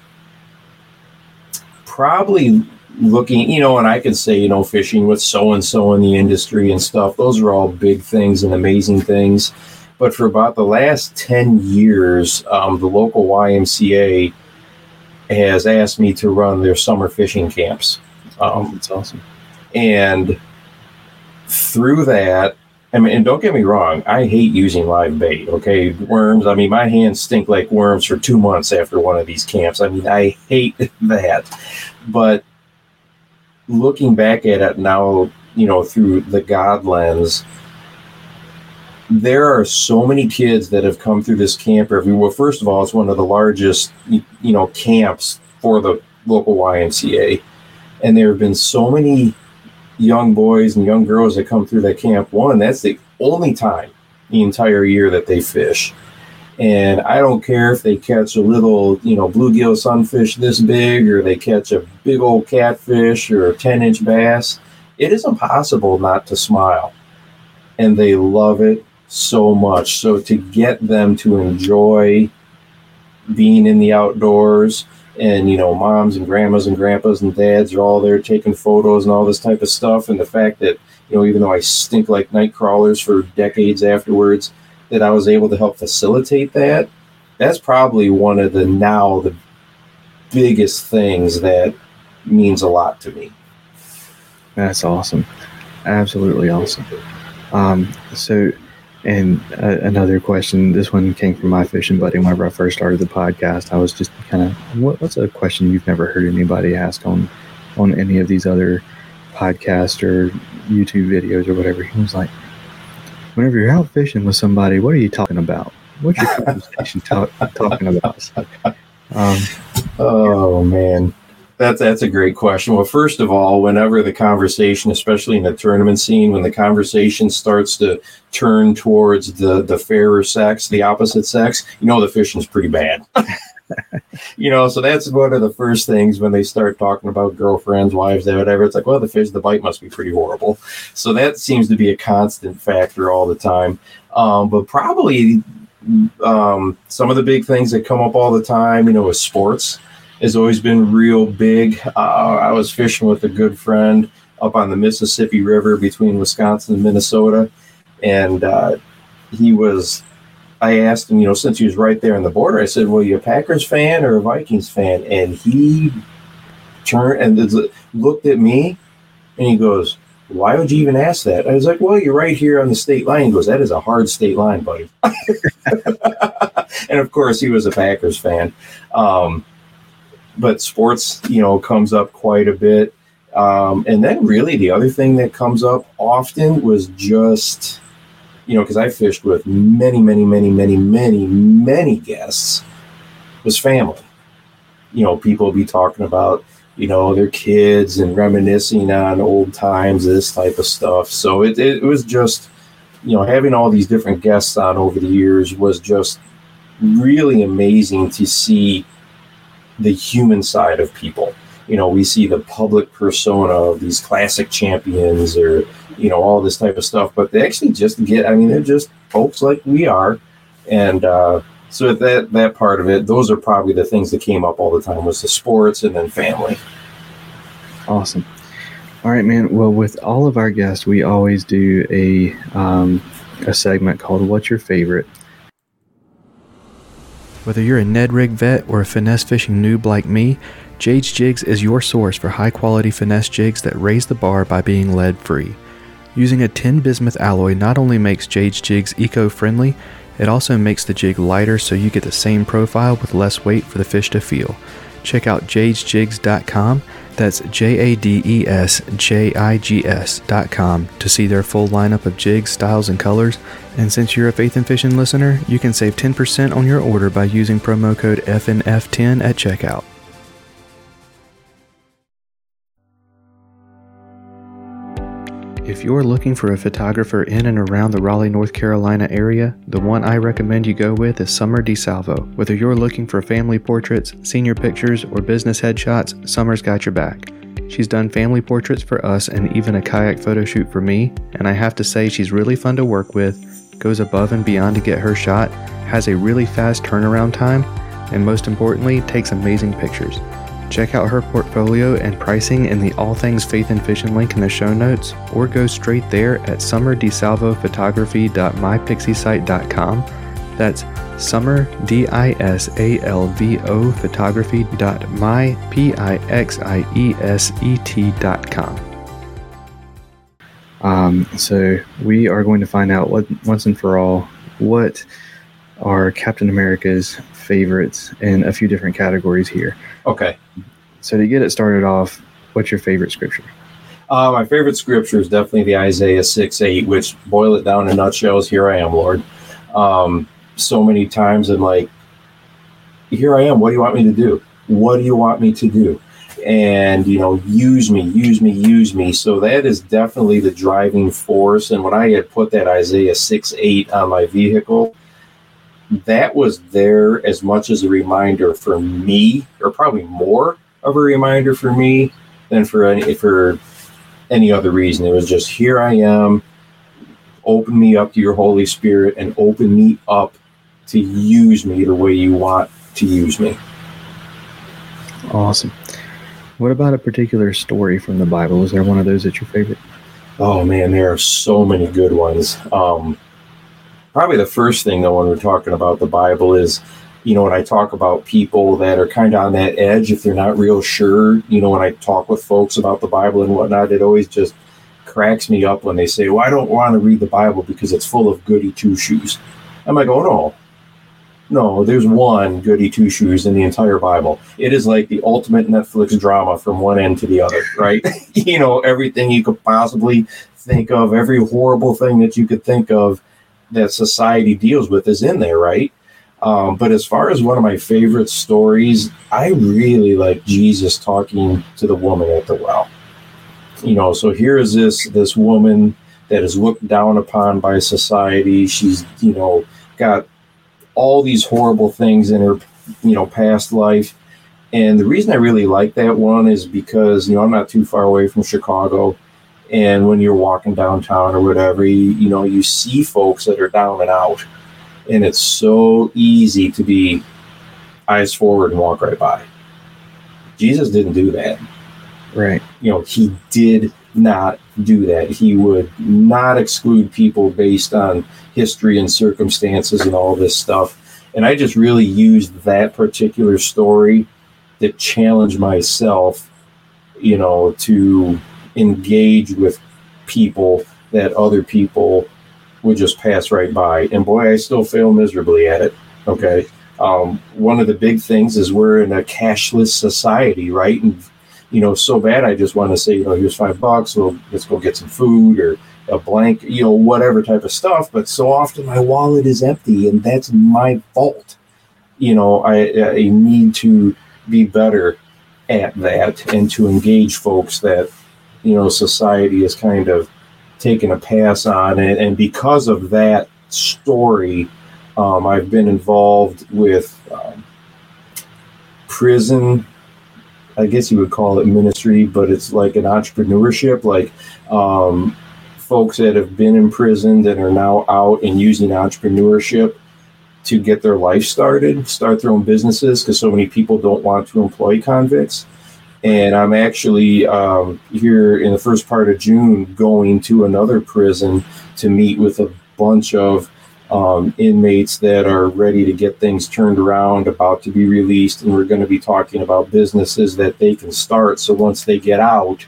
[SPEAKER 1] probably looking, you know, and I could say, you know, fishing with so and so in the industry and stuff. Those are all big things and amazing things. But for about the last 10 years, um, the local YMCA has asked me to run their summer fishing camps. Um,
[SPEAKER 3] That's awesome.
[SPEAKER 1] and through that, I mean, and don't get me wrong, I hate using live bait. Okay, worms. I mean, my hands stink like worms for two months after one of these camps. I mean, I hate (laughs) that. But looking back at it now, you know, through the God lens, there are so many kids that have come through this camp every. Well, first of all, it's one of the largest, you know, camps for the local YMCA, and there have been so many young boys and young girls that come through that camp. One, that's the only time the entire year that they fish. And I don't care if they catch a little, you know, bluegill sunfish this big, or they catch a big old catfish or a 10 inch bass. It is impossible not to smile. And they love it so much. So to get them to enjoy being in the outdoors, and you know moms and grandmas and grandpas and dads are all there taking photos and all this type of stuff and the fact that you know even though i stink like night crawlers for decades afterwards that i was able to help facilitate that that's probably one of the now the biggest things that means a lot to me
[SPEAKER 3] That's awesome. Absolutely awesome. Um, so, and uh, another question. This one came from my fishing buddy. Whenever I first started the podcast, I was just kind of, what, what's a question you've never heard anybody ask on on any of these other podcasts or YouTube videos or whatever? He was like, whenever you're out fishing with somebody, what are you talking about? What's your conversation talk, talking about? So, um,
[SPEAKER 1] Oh man, that's that's a great question. Well, first of all, whenever the conversation, especially in the tournament scene, when the conversation starts to turn towards the the fairer sex, the opposite sex, you know the fishing's pretty bad. (laughs) you know, so that's one of the first things when they start talking about girlfriends, wives, whatever. It's like, well, the fish, the bite must be pretty horrible. So that seems to be a constant factor all the time. Um, but probably um, some of the big things that come up all the time, you know, with sports has always been real big. Uh, I was fishing with a good friend up on the Mississippi River between Wisconsin and Minnesota, and uh, he was. I asked him, you know, since he was right there on the border, I said, "Well, you a Packers fan or a Vikings fan?" And he turned and looked at me, and he goes, why would you even ask that? I was like, well, you're right here on the state line. He goes, that is a hard state line, buddy. (laughs) and of course, he was a Packers fan. Um, but sports, you know, comes up quite a bit. Um, and then really the other thing that comes up often was just, you know, because I fished with many, many, many, many, many, many guests, was family. You know, people be talking about, you know, their kids and reminiscing on old times, this type of stuff. So it, it was just, you know, having all these different guests on over the years was just really amazing to see the human side of people. You know, we see the public persona of these classic champions or, you know, all this type of stuff, but they actually just get, I mean, they're just folks like we are. And, uh, so that that part of it, those are probably the things that came up all the time was the sports and then family.
[SPEAKER 3] Awesome. All right, man. Well, with all of our guests, we always do a um, a segment called "What's Your Favorite." Whether you're a Ned Rig vet or a finesse fishing noob like me, Jade's Jigs is your source for high quality finesse jigs that raise the bar by being lead free. Using a tin bismuth alloy not only makes Jade's Jigs eco friendly, it also makes the jig lighter so you get the same profile with less weight for the fish to feel. Check out jadesjigs.com, that's J A D E S J I G S.com, to see their full lineup of jigs, styles, and colors. And since you're a Faith and Fishing listener, you can save 10% on your order by using promo code FNF10 at checkout. If you're looking for a photographer in and around the Raleigh, North Carolina area, the one I recommend you go with is Summer DeSalvo. Whether you're looking for family portraits, senior pictures, or business headshots, Summer's got your back. She's done family portraits for us and even a kayak photo shoot for me, and I have to say she's really fun to work with, goes above and beyond to get her shot, has a really fast turnaround time, and most importantly, takes amazing pictures. Check out her portfolio and pricing in the All Things Faith and Fishing link in the show notes, or go straight there at summerdesalvophotography.mypixieset.com. That's summer d i s a l v o photography.mypixieset.com. Um, so we are going to find out what once and for all what are Captain America's favorites in a few different categories here.
[SPEAKER 1] Okay.
[SPEAKER 3] So to get it started off, what's your favorite scripture?
[SPEAKER 1] Uh, my favorite scripture is definitely the Isaiah 6 8, which boil it down in nutshells, here I am, Lord. Um, so many times I'm like, here I am. What do you want me to do? What do you want me to do? And, you know, use me, use me, use me. So that is definitely the driving force. And when I had put that Isaiah 6 8 on my vehicle, that was there as much as a reminder for me, or probably more of a reminder for me than for any for any other reason. It was just here I am. Open me up to your Holy Spirit and open me up to use me the way you want to use me.
[SPEAKER 3] Awesome. What about a particular story from the Bible? Is there one of those that's your favorite?
[SPEAKER 1] Oh man, there are so many good ones. Um, probably the first thing though when we're talking about the Bible is, you know, when I talk about people that are kind of on that edge, if they're not real sure, you know, when I talk with folks about the Bible and whatnot, it always just cracks me up when they say, "Well, I don't want to read the Bible because it's full of goody two shoes." I'm like, "Oh no, no, there's one goody two shoes in the entire Bible. It is like the ultimate Netflix drama from one end to the other, right? (laughs) you know, everything you could possibly think of, every horrible thing that you could think of that society deals with is in there, right? Um, but as far as one of my favorite stories, I really like Jesus talking to the woman at the well. You know, so here is this this woman that is looked down upon by society. She's you know got all these horrible things in her you know past life, and the reason I really like that one is because you know I'm not too far away from Chicago, and when you're walking downtown or whatever, you, you know you see folks that are down and out and it's so easy to be eyes forward and walk right by. Jesus didn't do that.
[SPEAKER 3] Right.
[SPEAKER 1] You know, he did not do that. He would not exclude people based on history and circumstances and all this stuff. And I just really used that particular story to challenge myself, you know, to engage with people that other people would just pass right by. And boy, I still fail miserably at it. Okay. Um, one of the big things is we're in a cashless society, right? And you know, so bad I just want to say, you know, here's five bucks, well, let's go get some food or a blank, you know, whatever type of stuff. But so often my wallet is empty, and that's my fault. You know, I, I need to be better at that and to engage folks that, you know, society is kind of taken a pass on. And, and because of that story, um, I've been involved with um, prison I guess you would call it ministry, but it's like an entrepreneurship, like um, folks that have been imprisoned and are now out and using entrepreneurship to get their life started, start their own businesses, because so many people don't want to employ convicts. And I'm actually um, here in the first part of June going to another prison to meet with a bunch of um, inmates that are ready to get things turned around, about to be released, and we're going to be talking about businesses that they can start. So once they get out,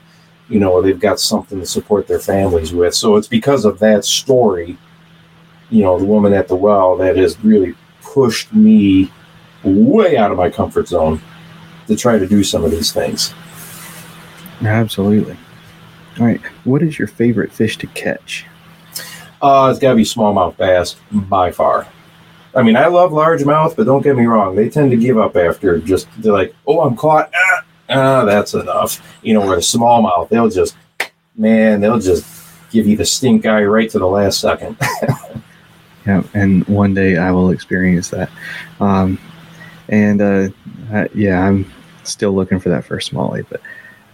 [SPEAKER 1] you know, they've got something to support their families with. So it's because of that story, you know, the woman at the well that has really pushed me way out of my comfort zone to try to do some of these things.
[SPEAKER 3] Absolutely. All right. What is your favorite fish to catch?
[SPEAKER 1] Uh, it's got to be smallmouth bass by far. I mean, I love largemouth, but don't get me wrong; they tend to give up after just they're like, "Oh, I'm caught." Ah, ah that's enough. You know, where the smallmouth, they'll just, man, they'll just give you the stink eye right to the last second. (laughs)
[SPEAKER 3] yeah, and one day I will experience that. Um, and uh, uh, yeah, I'm still looking for that first smallie, but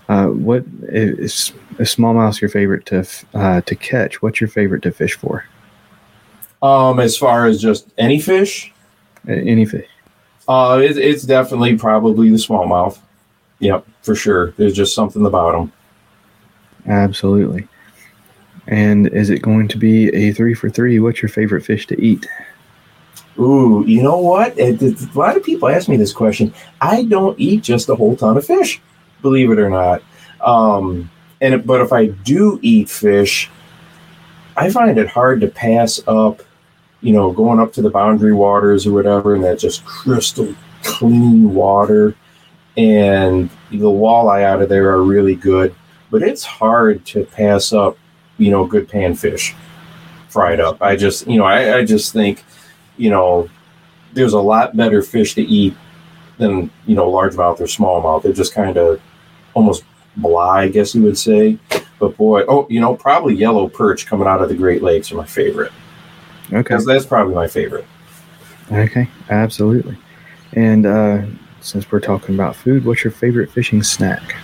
[SPEAKER 3] uh, what is a smallmouth your favorite to uh, to catch? What's your favorite to fish for?
[SPEAKER 1] Um, as far as just any fish,
[SPEAKER 3] any fish.
[SPEAKER 1] Uh, it, it's definitely probably the smallmouth. Yep, for sure. There's just something about them.
[SPEAKER 3] Absolutely. And is it going to be a three for three? What's your favorite fish to eat?
[SPEAKER 1] Ooh, you know what? A lot of people ask me this question. I don't eat just a whole ton of fish believe it or not. Um, and but if I do eat fish, I find it hard to pass up, you know, going up to the boundary waters or whatever, and that just crystal clean water. And the walleye out of there are really good, but it's hard to pass up, you know, good panfish fried up. I just, you know, I, I just think, you know, there's a lot better fish to eat than you know largemouth or smallmouth. They're just kind of almost blah, I guess you would say. But boy, oh, you know, probably yellow perch coming out of the Great Lakes are my favorite.
[SPEAKER 3] Okay,
[SPEAKER 1] that's probably my favorite.
[SPEAKER 3] Okay, absolutely. And uh, since we're talking about food, what's your favorite fishing snack?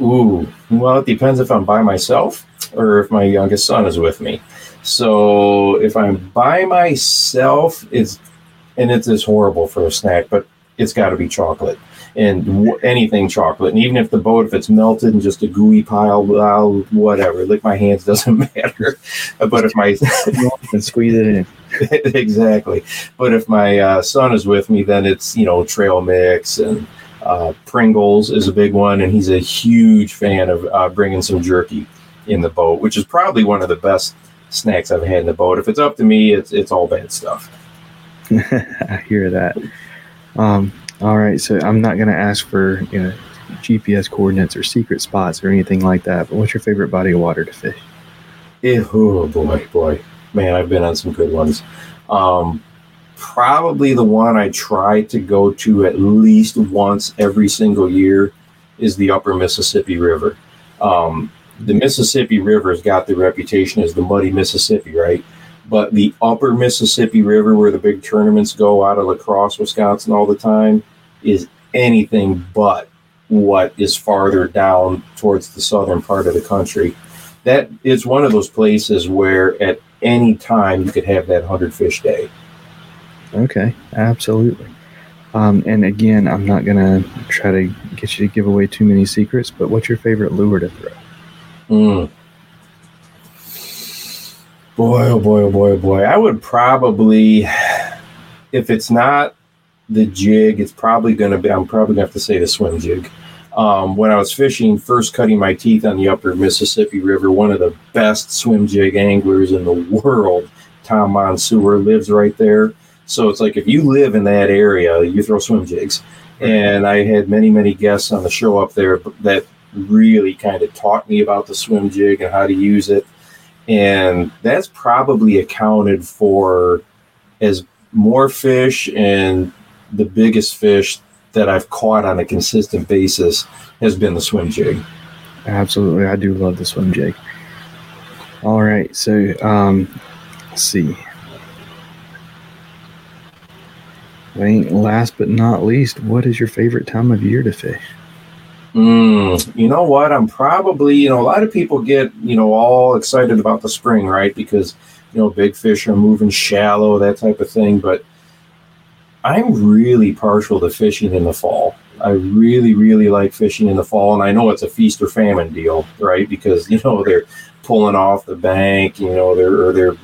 [SPEAKER 1] Ooh, well, it depends if I'm by myself or if my youngest son is with me. So if I'm by myself, it's and it's just horrible for a snack, but it's got to be chocolate and w- anything chocolate. And even if the boat, if it's melted and just a gooey pile, well, whatever. Lick my hands (laughs) doesn't matter. but if my (laughs)
[SPEAKER 3] and squeeze it in. (laughs)
[SPEAKER 1] exactly. But if my uh, son is with me, then it's you know trail mix and uh, Pringles is a big one, and he's a huge fan of uh, bringing some jerky in the boat, which is probably one of the best snacks I've had in the boat. If it's up to me, it's it's all bad stuff. (laughs)
[SPEAKER 3] I hear that. Um, all right, so I'm not going to ask for you know GPS coordinates or secret spots or anything like that. But what's your favorite body of water to fish?
[SPEAKER 1] Yeah, oh boy, boy, man, I've been on some good ones. Um, probably the one I try to go to at least once every single year is the Upper Mississippi River. Um, the Mississippi River's got the reputation as the muddy Mississippi, right? But the upper Mississippi River, where the big tournaments go out of La Crosse, Wisconsin, all the time, is anything but what is farther down towards the southern part of the country. That is one of those places where at any time you could have that 100 fish day.
[SPEAKER 3] Okay, absolutely. Um, and again, I'm not going to try to get you to give away too many secrets, but what's your favorite lure to throw?
[SPEAKER 1] Mm. Boy, oh boy, oh boy, oh boy. I would probably, if it's not the jig, it's probably going to be, I'm probably going to have to say the swim jig. Um, when I was fishing, first cutting my teeth on the upper Mississippi River, one of the best swim jig anglers in the world, Tom Monsoor, lives right there. So it's like if you live in that area, you throw swim jigs. And I had many, many guests on the show up there that really kind of taught me about the swim jig and how to use it. And that's probably accounted for as more fish and the biggest fish that I've caught on a consistent basis has been the swim jig.
[SPEAKER 3] Absolutely. I do love the swim jig. All right. So, um, let's see. Last but not least, what is your favorite time of year to fish?
[SPEAKER 1] Mm, you know what? I'm probably, you know, a lot of people get, you know, all excited about the spring, right? Because, you know, big fish are moving shallow, that type of thing. But I'm really partial to fishing in the fall. I really, really like fishing in the fall. And I know it's a feast or famine deal, right? Because, (laughs) you know, they're pulling off the bank, you know, they're, they're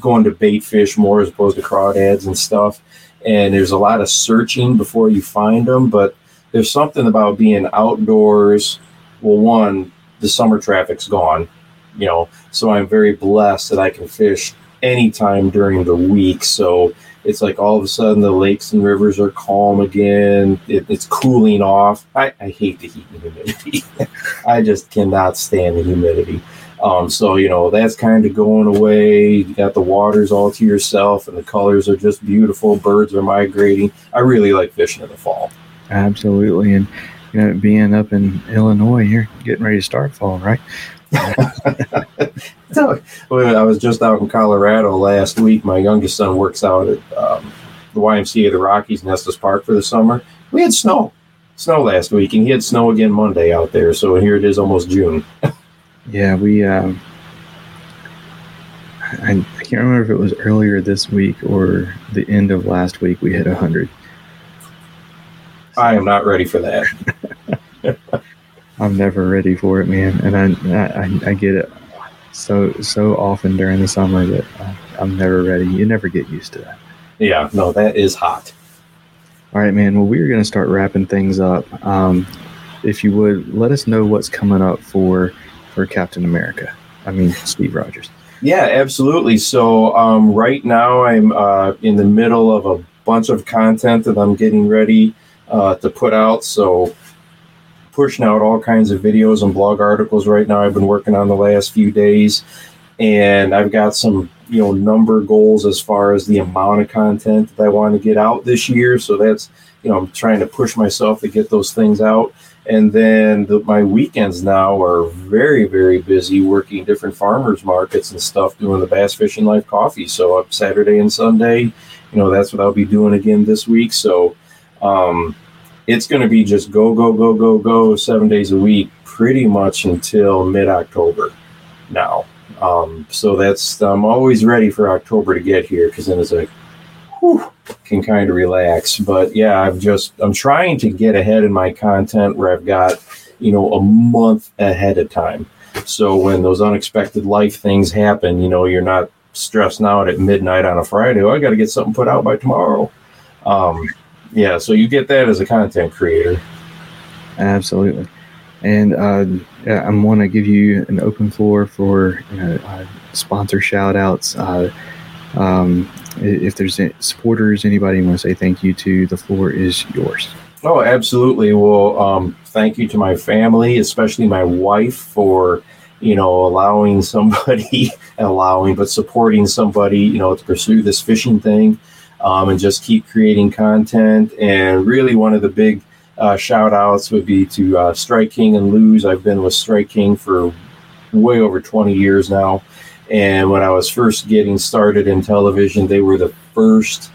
[SPEAKER 1] going to bait fish more as opposed to crawdads and stuff. And there's a lot of searching before you find them. But there's something about being outdoors. Well, one, the summer traffic's gone, you know, so I'm very blessed that I can fish anytime during the week. So it's like all of a sudden the lakes and rivers are calm again. It, it's cooling off. I, I hate the heat and humidity. (laughs) I just cannot stand the humidity. Um, so you know that's kind of going away. You got the waters all to yourself, and the colors are just beautiful. Birds are migrating. I really like fishing in the fall.
[SPEAKER 3] Absolutely. And, you know, being up in Illinois, you're getting ready to start fall, right? (laughs)
[SPEAKER 1] so, well, I was just out in Colorado last week. My youngest son works out at um, the YMCA of the Rockies, Estes Park, for the summer. We had snow, snow last week, and he had snow again Monday out there. So here it is, almost June. (laughs)
[SPEAKER 3] yeah, we. Um, I, I can't remember if it was earlier this week or the end of last week. We hit hundred.
[SPEAKER 1] I am not ready for that. (laughs)
[SPEAKER 3] I'm never ready for it, man, and I, I I get it so so often during the summer that I'm never ready. You never get used to that.
[SPEAKER 1] Yeah, no, that is hot.
[SPEAKER 3] All right, man. Well, we're going to start wrapping things up. Um, if you would let us know what's coming up for for Captain America. I mean, Steve Rogers.
[SPEAKER 1] Yeah, absolutely. So um, right now I'm uh, in the middle of a bunch of content that I'm getting ready uh, to put out. So pushing out all kinds of videos and blog articles right now. I've been working on the last few days, and I've got some you know number goals as far as the amount of content that I want to get out this year. So that's you know I'm trying to push myself to get those things out. And then the, my weekends now are very, very busy working different farmers markets and stuff, doing the Bass Fishing Life coffee. So up Saturday and Sunday, you know, that's what I'll be doing again this week. So um, it's going to be just go, go, go, go, go seven days a week, pretty much until mid October now. Um, so that's, I'm always ready for October to get here because then it's like, whew, can kind of relax. But yeah, I've just, I'm trying to get ahead in my content where I've got, you know, a month ahead of time. So when those unexpected life things happen, you know, you're not stressing out at midnight on a Friday. Oh, I got to get something put out by tomorrow. Um, yeah, so you get that as a content creator.
[SPEAKER 3] Absolutely. And uh, yeah, I'm want to give you an open floor for you know, uh, sponsor shout outs. Uh, um, if there's supporters, anybody you want to say thank you to, the floor is yours.
[SPEAKER 1] Oh, absolutely. Well, um, thank you to my family, especially my wife, for you know allowing somebody, (laughs) allowing, but supporting somebody, you know, to pursue this fishing thing um, and just keep creating content. And really, one of the big uh, shout outs would be to uh, Strike King and Lew's. I've been with Strike King for way over 20 years now. And when I was first getting started in television, they were the first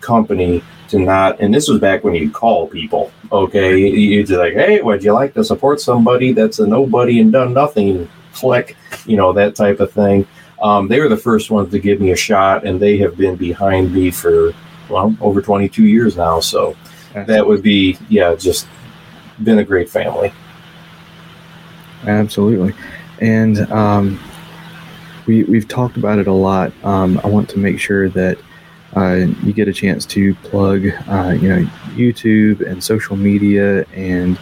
[SPEAKER 1] company to not, and this was back when you'd call people, okay? You'd be like, hey, would you like to support somebody that's a nobody and done nothing? Click, you know, that type of thing. Um, they were the first ones to give me a shot, and they have been behind me for well over 22 years now. So that would be yeah, just been a great family.
[SPEAKER 3] Absolutely, and um, we we've talked about it a lot. Um, I want to make sure that. Uh, you get a chance to plug, uh, you know, YouTube and social media, and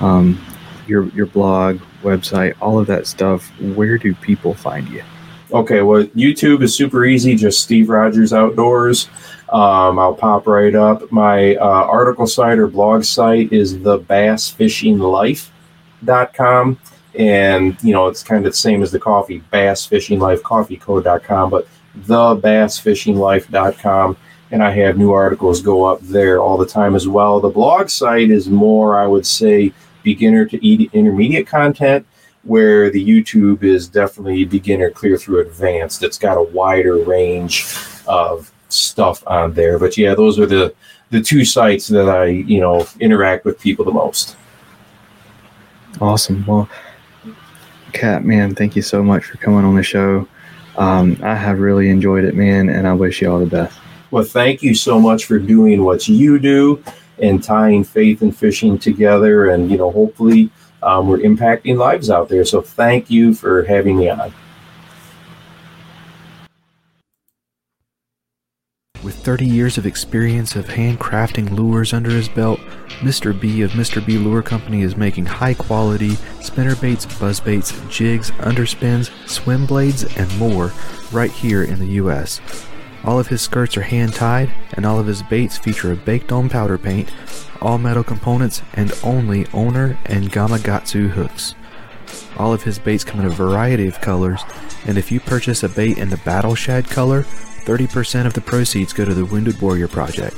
[SPEAKER 4] um, your your blog, website, all of that stuff, where do people find you?
[SPEAKER 1] Okay, well, YouTube is super easy. Just Steve Rogers Outdoors. Um, I'll pop right up. My uh, article site or blog site is thebassfishinglife.com. And, you know, it's kind of the same as the coffee, Bass but thebassfishinglife.com. And I have new articles go up there all the time as well. The blog site is more, I would say, beginner to intermediate content where the YouTube is definitely beginner clear through advanced. It's got a wider range of stuff on there. But yeah, those are the the two sites that I you know interact with people the most.
[SPEAKER 4] Awesome. Well, Cat, man, thank you so much for coming on the show. Um, I have really enjoyed it, man, and I wish you all the best.
[SPEAKER 1] Well, thank you so much for doing what you do and tying faith and fishing together, and you know, hopefully, um, we're impacting lives out there. So, thank you for having me on.
[SPEAKER 3] With 30 years of experience of handcrafting lures under his belt, Mr. B of Mr. B Lure Company is making high quality spinnerbaits, buzzbaits, jigs, underspins, swim blades, and more right here in the US. All of his skirts are hand tied, and all of his baits feature a baked on powder paint, all metal components, and only owner and Gamakatsu hooks. All of his baits come in a variety of colors, and if you purchase a bait in the battle shad color, 30% of the proceeds go to the Wounded Warrior Project.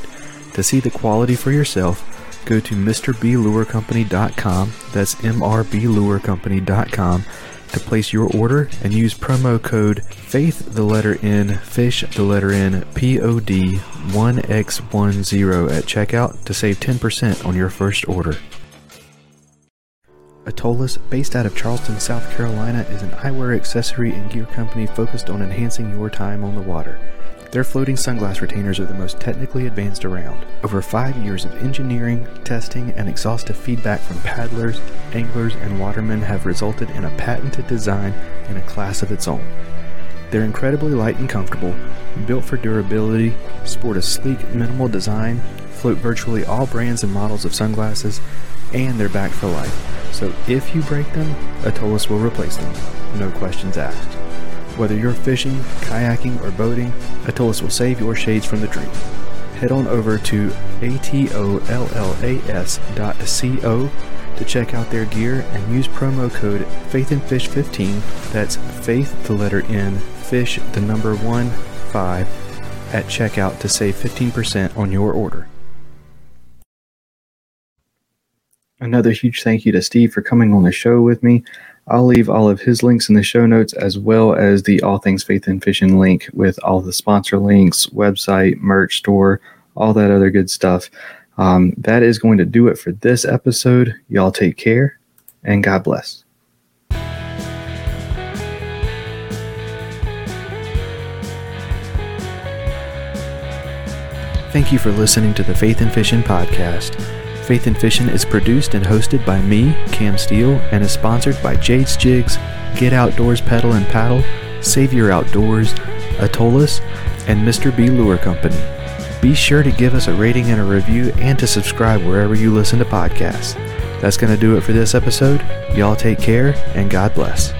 [SPEAKER 3] To see the quality for yourself, go to MrBLureCompany.com, that's MRBLureCompany.com, to place your order and use promo code FAITH the letter N, FISH the letter N, POD 1X10 at checkout to save 10% on your first order. Atollas, based out of Charleston, South Carolina, is an eyewear accessory and gear company focused on enhancing your time on the water. Their floating sunglass retainers are the most technically advanced around. Over five years of engineering, testing, and exhaustive feedback from paddlers, anglers, and watermen have resulted in a patented design in a class of its own. They're incredibly light and comfortable, built for durability, sport a sleek, minimal design, float virtually all brands and models of sunglasses, and they're back for life. So if you break them, Atollas will replace them. No questions asked. Whether you're fishing, kayaking, or boating, Atollas will save your shades from the dream. Head on over to atollas.co to check out their gear and use promo code FAITHINFISH15, that's faith the letter N, fish the number 1, 5, at checkout to save 15% on your order.
[SPEAKER 4] Another huge thank you to Steve for coming on the show with me. I'll leave all of his links in the show notes as well as the All Things Faith and Fishing link with all the sponsor links, website, merch store, all that other good stuff. Um, that is going to do it for this episode. Y'all take care and God bless.
[SPEAKER 3] Thank you for listening to the Faith and Fishing podcast. Faith in Fishing is produced and hosted by me, Cam Steele, and is sponsored by Jade's Jigs, Get Outdoors Pedal and Paddle, Savior Outdoors, Atollas, and Mr. B Lure Company. Be sure to give us a rating and a review and to subscribe wherever you listen to podcasts. That's going to do it for this episode. Y'all take care and God bless.